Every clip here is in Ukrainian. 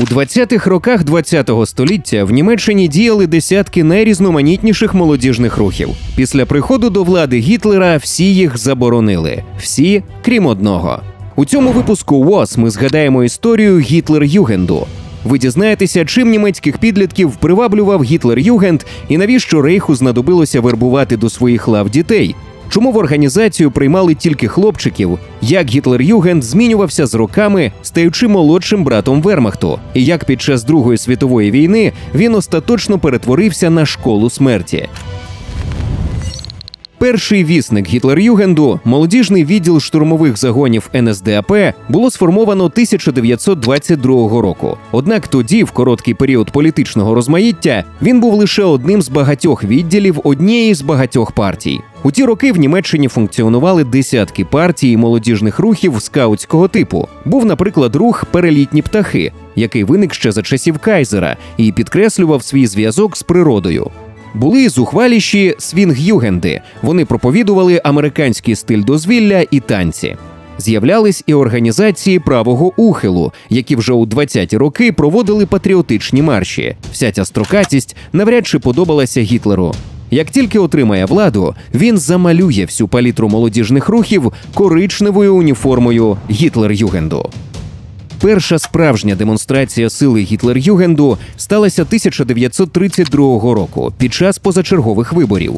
У 20-х роках 20-го століття в Німеччині діяли десятки найрізноманітніших молодіжних рухів. Після приходу до влади Гітлера всі їх заборонили, всі крім одного. У цьому випуску ВОЗ ми згадаємо історію Гітлер-Югенду. Ви дізнаєтеся, чим німецьких підлітків приваблював Гітлер-Югенд і навіщо рейху знадобилося вербувати до своїх лав дітей. Чому в організацію приймали тільки хлопчиків? Як Гітлер-Югенд змінювався з роками, стаючи молодшим братом Вермахту, і як під час Другої світової війни він остаточно перетворився на школу смерті? Перший вісник Гітлер-Югенду, молодіжний відділ штурмових загонів НСДАП, було сформовано 1922 року. Однак тоді, в короткий період політичного розмаїття, він був лише одним з багатьох відділів однієї з багатьох партій. У ті роки в Німеччині функціонували десятки партій молодіжних рухів скаутського типу. Був, наприклад, рух Перелітні птахи, який виник ще за часів Кайзера і підкреслював свій зв'язок з природою. Були зухваліші свінгюгенди. Вони проповідували американський стиль дозвілля і танці. З'являлись і організації правого ухилу, які вже у 20-ті роки проводили патріотичні марші. Вся ця строкатість навряд чи подобалася Гітлеру. Як тільки отримає владу, він замалює всю палітру молодіжних рухів коричневою уніформою Гітлер-Югенду. Перша справжня демонстрація сили Гітлер-Югенду сталася 1932 року під час позачергових виборів.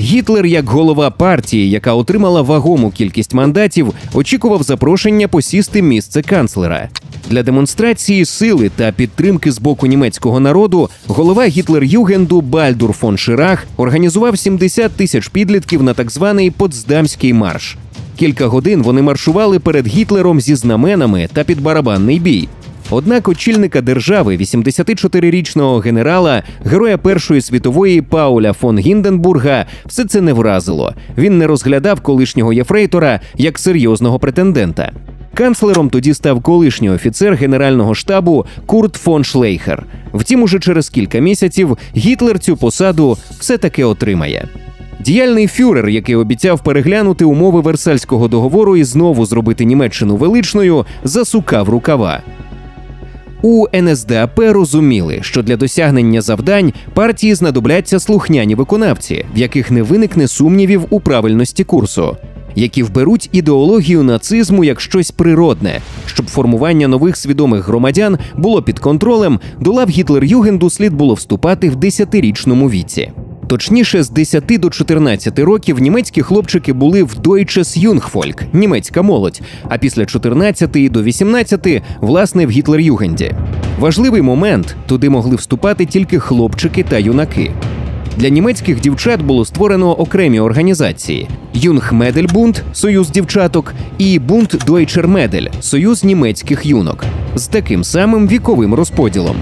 Гітлер, як голова партії, яка отримала вагому кількість мандатів, очікував запрошення посісти місце канцлера. Для демонстрації сили та підтримки з боку німецького народу голова Гітлер-Югенду Бальдур фон Ширах організував 70 тисяч підлітків на так званий Потсдамський марш. Кілька годин вони маршували перед Гітлером зі знаменами та під барабанний бій. Однак очільника держави, 84-річного генерала, героя Першої світової Пауля фон Гінденбурга, все це не вразило. Він не розглядав колишнього єфрейтора як серйозного претендента. Канцлером тоді став колишній офіцер Генерального штабу Курт фон Шлейхер. Втім, уже через кілька місяців Гітлер цю посаду все таки отримає. Діяльний фюрер, який обіцяв переглянути умови Версальського договору і знову зробити Німеччину величною, засукав рукава. У НСДАП розуміли, що для досягнення завдань партії знадобляться слухняні виконавці, в яких не виникне сумнівів у правильності курсу, які вберуть ідеологію нацизму як щось природне, щоб формування нових свідомих громадян було під контролем, до лав Гітлер-Югенду слід було вступати в десятирічному віці. Точніше, з 10 до 14 років німецькі хлопчики були в Deutsches Jungvolk – німецька молодь, а після 14 до 18 – власне в Гітлер-Югенді. Важливий момент туди могли вступати тільки хлопчики та юнаки. Для німецьких дівчат було створено окремі організації: Юнгмедельбунд Союз дівчаток і Бунд Deutscher Медель Союз німецьких юнок з таким самим віковим розподілом.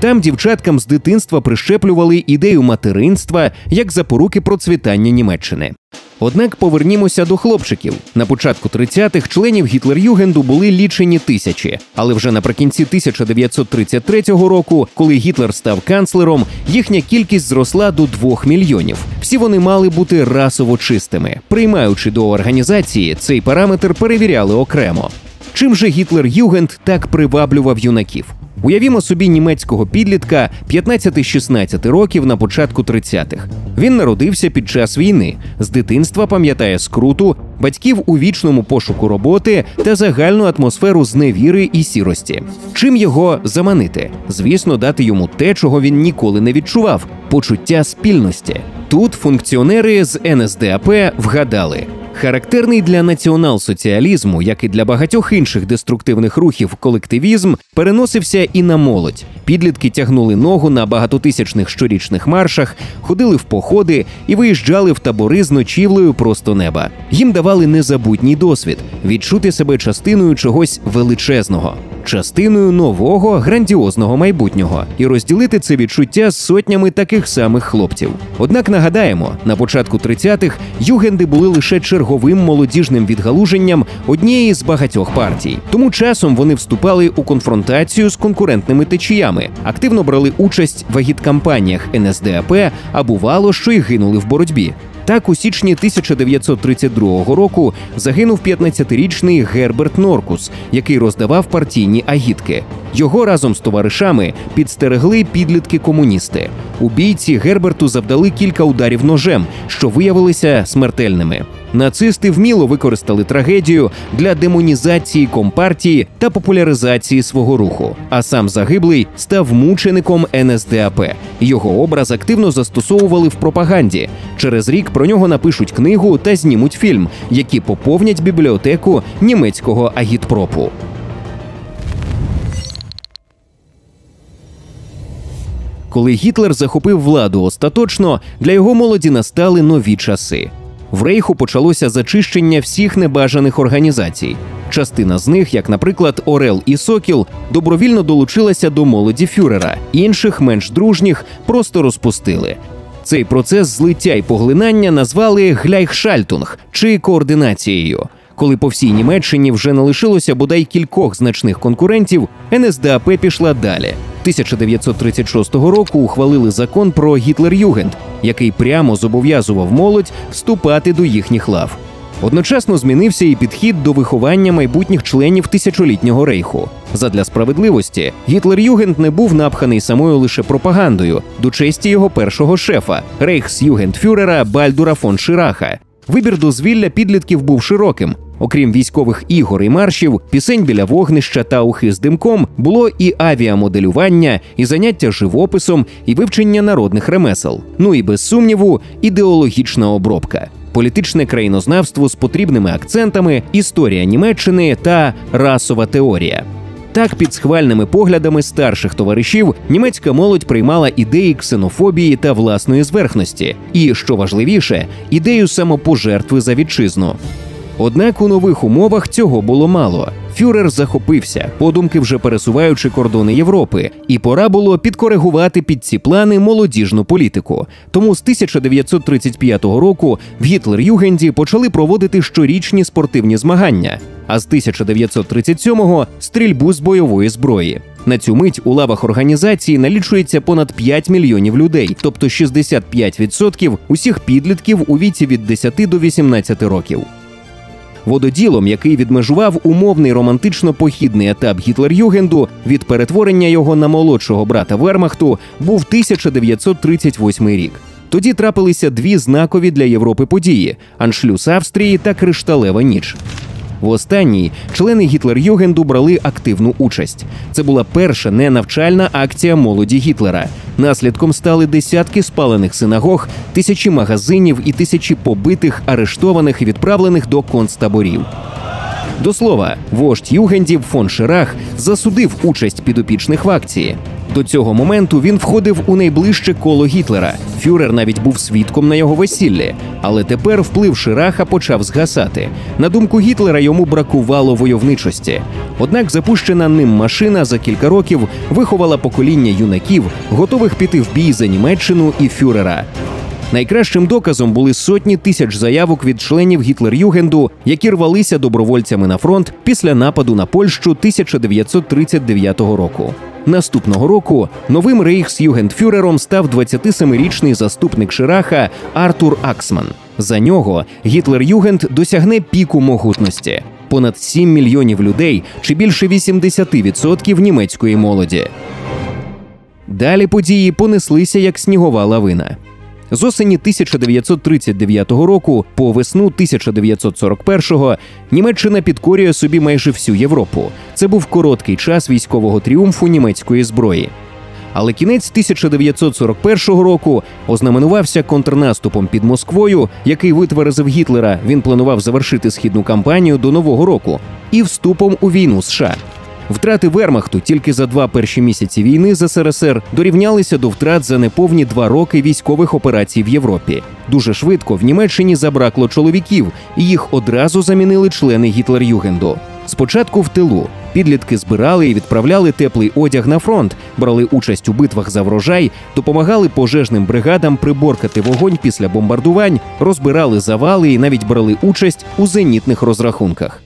Там дівчаткам з дитинства прищеплювали ідею материнства як запоруки процвітання Німеччини. Однак повернімося до хлопчиків. На початку 30-х членів Гітлер-Югенду були лічені тисячі, але вже наприкінці 1933 року, коли Гітлер став канцлером, їхня кількість зросла до 2 мільйонів. Всі вони мали бути расово чистими. Приймаючи до організації, цей параметр перевіряли окремо. Чим же Гітлер-Югенд так приваблював юнаків? Уявімо собі німецького підлітка 15-16 років на початку 30-х. Він народився під час війни, з дитинства пам'ятає скруту, батьків у вічному пошуку роботи та загальну атмосферу зневіри і сірості. Чим його заманити? Звісно, дати йому те, чого він ніколи не відчував почуття спільності. Тут функціонери з НСДАП вгадали. Характерний для націонал-соціалізму, як і для багатьох інших деструктивних рухів, колективізм переносився і на молодь. Підлітки тягнули ногу на багатотисячних щорічних маршах, ходили в походи і виїжджали в табори з ночівлею просто неба. Їм давали незабутній досвід відчути себе частиною чогось величезного, частиною нового грандіозного майбутнього і розділити це відчуття з сотнями таких самих хлопців. Однак нагадаємо, на початку 30-х югенди були лише черговим молодіжним відгалуженням однієї з багатьох партій. Тому часом вони вступали у конфронтацію з конкурентними течіями, активно брали участь в агіткампаніях НСДАП, а бувало, що й гинули в боротьбі. Так, у січні 1932 року загинув 15-річний Герберт Норкус, який роздавав партійні агітки. Його разом з товаришами підстерегли підлітки комуністи. У бійці Герберту завдали кілька ударів ножем, що виявилися смертельними. Нацисти вміло використали трагедію для демонізації компартії та популяризації свого руху. А сам загиблий став мучеником НСДАП. Його образ активно застосовували в пропаганді. Через рік про нього напишуть книгу та знімуть фільм, які поповнять бібліотеку німецького агітпропу. Коли Гітлер захопив владу остаточно, для його молоді настали нові часи. В рейху почалося зачищення всіх небажаних організацій. Частина з них, як, наприклад, Орел і Сокіл, добровільно долучилася до молоді фюрера, інших, менш дружніх, просто розпустили. Цей процес злиття й поглинання назвали гляйхшальтунг чи координацією. Коли по всій Німеччині вже не лишилося бодай кількох значних конкурентів, НСДАП пішла далі. 1936 року ухвалили закон про Гітлер-Югенд, який прямо зобов'язував молодь вступати до їхніх лав. Одночасно змінився і підхід до виховання майбутніх членів тисячолітнього рейху. Задля справедливості Гітлер-Югенд не був напханий самою лише пропагандою до честі його першого шефа рейхсюгендфюрера Бальдура фон Шираха. Вибір дозвілля підлітків був широким. Окрім військових ігор і маршів, пісень біля вогнища та ухи з димком було і авіамоделювання, і заняття живописом, і вивчення народних ремесел. Ну і без сумніву, ідеологічна обробка. Політичне країнознавство з потрібними акцентами, історія Німеччини та расова теорія. Так, під схвальними поглядами старших товаришів німецька молодь приймала ідеї ксенофобії та власної зверхності, і що важливіше, ідею самопожертви за вітчизну. Однак у нових умовах цього було мало. Фюрер захопився, подумки вже пересуваючи кордони Європи, і пора було підкоригувати під ці плани молодіжну політику. Тому з 1935 року в Гітлер-Югенді почали проводити щорічні спортивні змагання, а з 1937-го – стрільбу з бойової зброї. На цю мить у лавах організації налічується понад 5 мільйонів людей, тобто 65% усіх підлітків у віці від 10 до 18 років. Вододілом, який відмежував умовний романтично-похідний етап Гітлер-Югенду від перетворення його на молодшого брата Вермахту, був 1938 рік. Тоді трапилися дві знакові для Європи події: аншлюс Австрії та Кришталева ніч. В останній члени Гітлер-Югенду брали активну участь. Це була перша ненавчальна акція молоді Гітлера. Наслідком стали десятки спалених синагог, тисячі магазинів і тисячі побитих, арештованих і відправлених до концтаборів. До слова, вождь Югендів фон Ширах засудив участь підопічних в акції. До цього моменту він входив у найближче коло Гітлера. Фюрер навіть був свідком на його весіллі. Але тепер вплив Шираха почав згасати. На думку Гітлера, йому бракувало войовничості. Однак запущена ним машина за кілька років виховала покоління юнаків, готових піти в бій за Німеччину і Фюрера. Найкращим доказом були сотні тисяч заявок від членів Гітлер-Югенду, які рвалися добровольцями на фронт після нападу на Польщу 1939 року. Наступного року новим рейхсюгендфюрером став 27-річний заступник Шираха Артур Аксман. За нього Гітлер-Югенд досягне піку могутності понад 7 мільйонів людей чи більше 80% німецької молоді. Далі події понеслися як снігова лавина. З осені 1939 року по весну 1941-го Німеччина підкорює собі майже всю Європу. Це був короткий час військового тріумфу німецької зброї. Але кінець 1941 року ознаменувався контрнаступом під Москвою, який витверзив Гітлера. Він планував завершити східну кампанію до нового року і вступом у війну США. Втрати Вермахту тільки за два перші місяці війни з СРСР дорівнялися до втрат за неповні два роки військових операцій в Європі. Дуже швидко в Німеччині забракло чоловіків, і їх одразу замінили члени Гітлер-Югенду. Спочатку в тилу підлітки збирали і відправляли теплий одяг на фронт, брали участь у битвах за врожай, допомагали пожежним бригадам приборкати вогонь після бомбардувань, розбирали завали і навіть брали участь у зенітних розрахунках.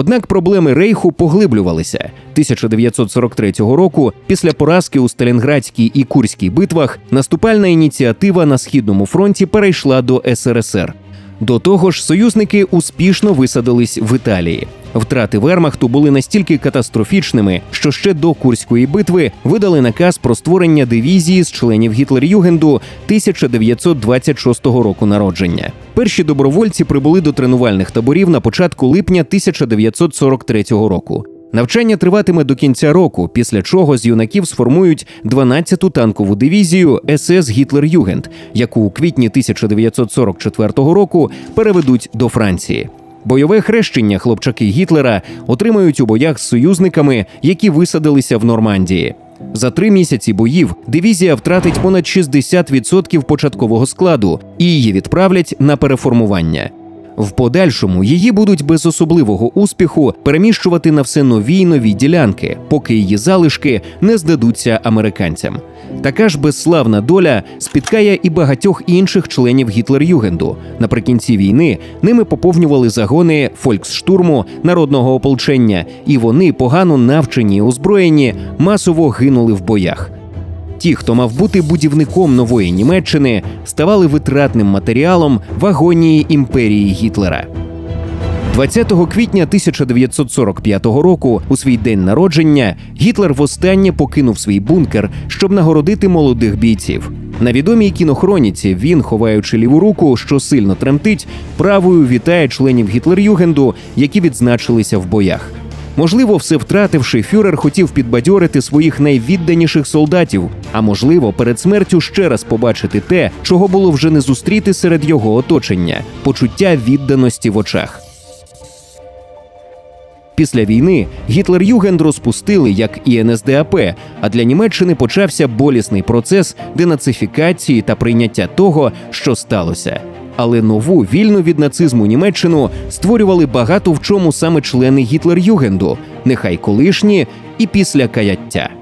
Однак проблеми рейху поглиблювалися 1943 року. Після поразки у Сталінградській і Курській битвах наступальна ініціатива на східному фронті перейшла до СРСР. До того ж, союзники успішно висадились в Італії. Втрати Вермахту були настільки катастрофічними, що ще до Курської битви видали наказ про створення дивізії з членів Гітлер-Югенду 1926 року народження. Перші добровольці прибули до тренувальних таборів на початку липня 1943 року. Навчання триватиме до кінця року, після чого з юнаків сформують 12-ту танкову дивізію СС Гітлер-Югенд, яку у квітні 1944 року переведуть до Франції. Бойове хрещення хлопчаки Гітлера отримають у боях з союзниками, які висадилися в Нормандії. За три місяці боїв дивізія втратить понад 60% початкового складу і її відправлять на переформування. В подальшому її будуть без особливого успіху переміщувати на все нові й нові ділянки, поки її залишки не здадуться американцям. Така ж безславна доля спіткає і багатьох інших членів Гітлер-Югенду. Наприкінці війни ними поповнювали загони фольксштурму народного ополчення, і вони, погано навчені і озброєні, масово гинули в боях. Ті, хто мав бути будівником нової Німеччини, ставали витратним матеріалом в агонії імперії Гітлера. 20 квітня 1945 року, у свій день народження, Гітлер востаннє покинув свій бункер, щоб нагородити молодих бійців. На відомій кінохроніці він, ховаючи ліву руку, що сильно тремтить, правою вітає членів Гітлер-Югенду, які відзначилися в боях. Можливо, все втративши, фюрер хотів підбадьорити своїх найвідданіших солдатів, а можливо, перед смертю ще раз побачити те, чого було вже не зустріти серед його оточення почуття відданості в очах. Після війни Гітлер-Югенд розпустили як і НСДАП, а для Німеччини почався болісний процес денацифікації та прийняття того, що сталося. Але нову вільну від нацизму Німеччину створювали багато в чому саме члени Гітлер-Югенду, нехай колишні і після каяття.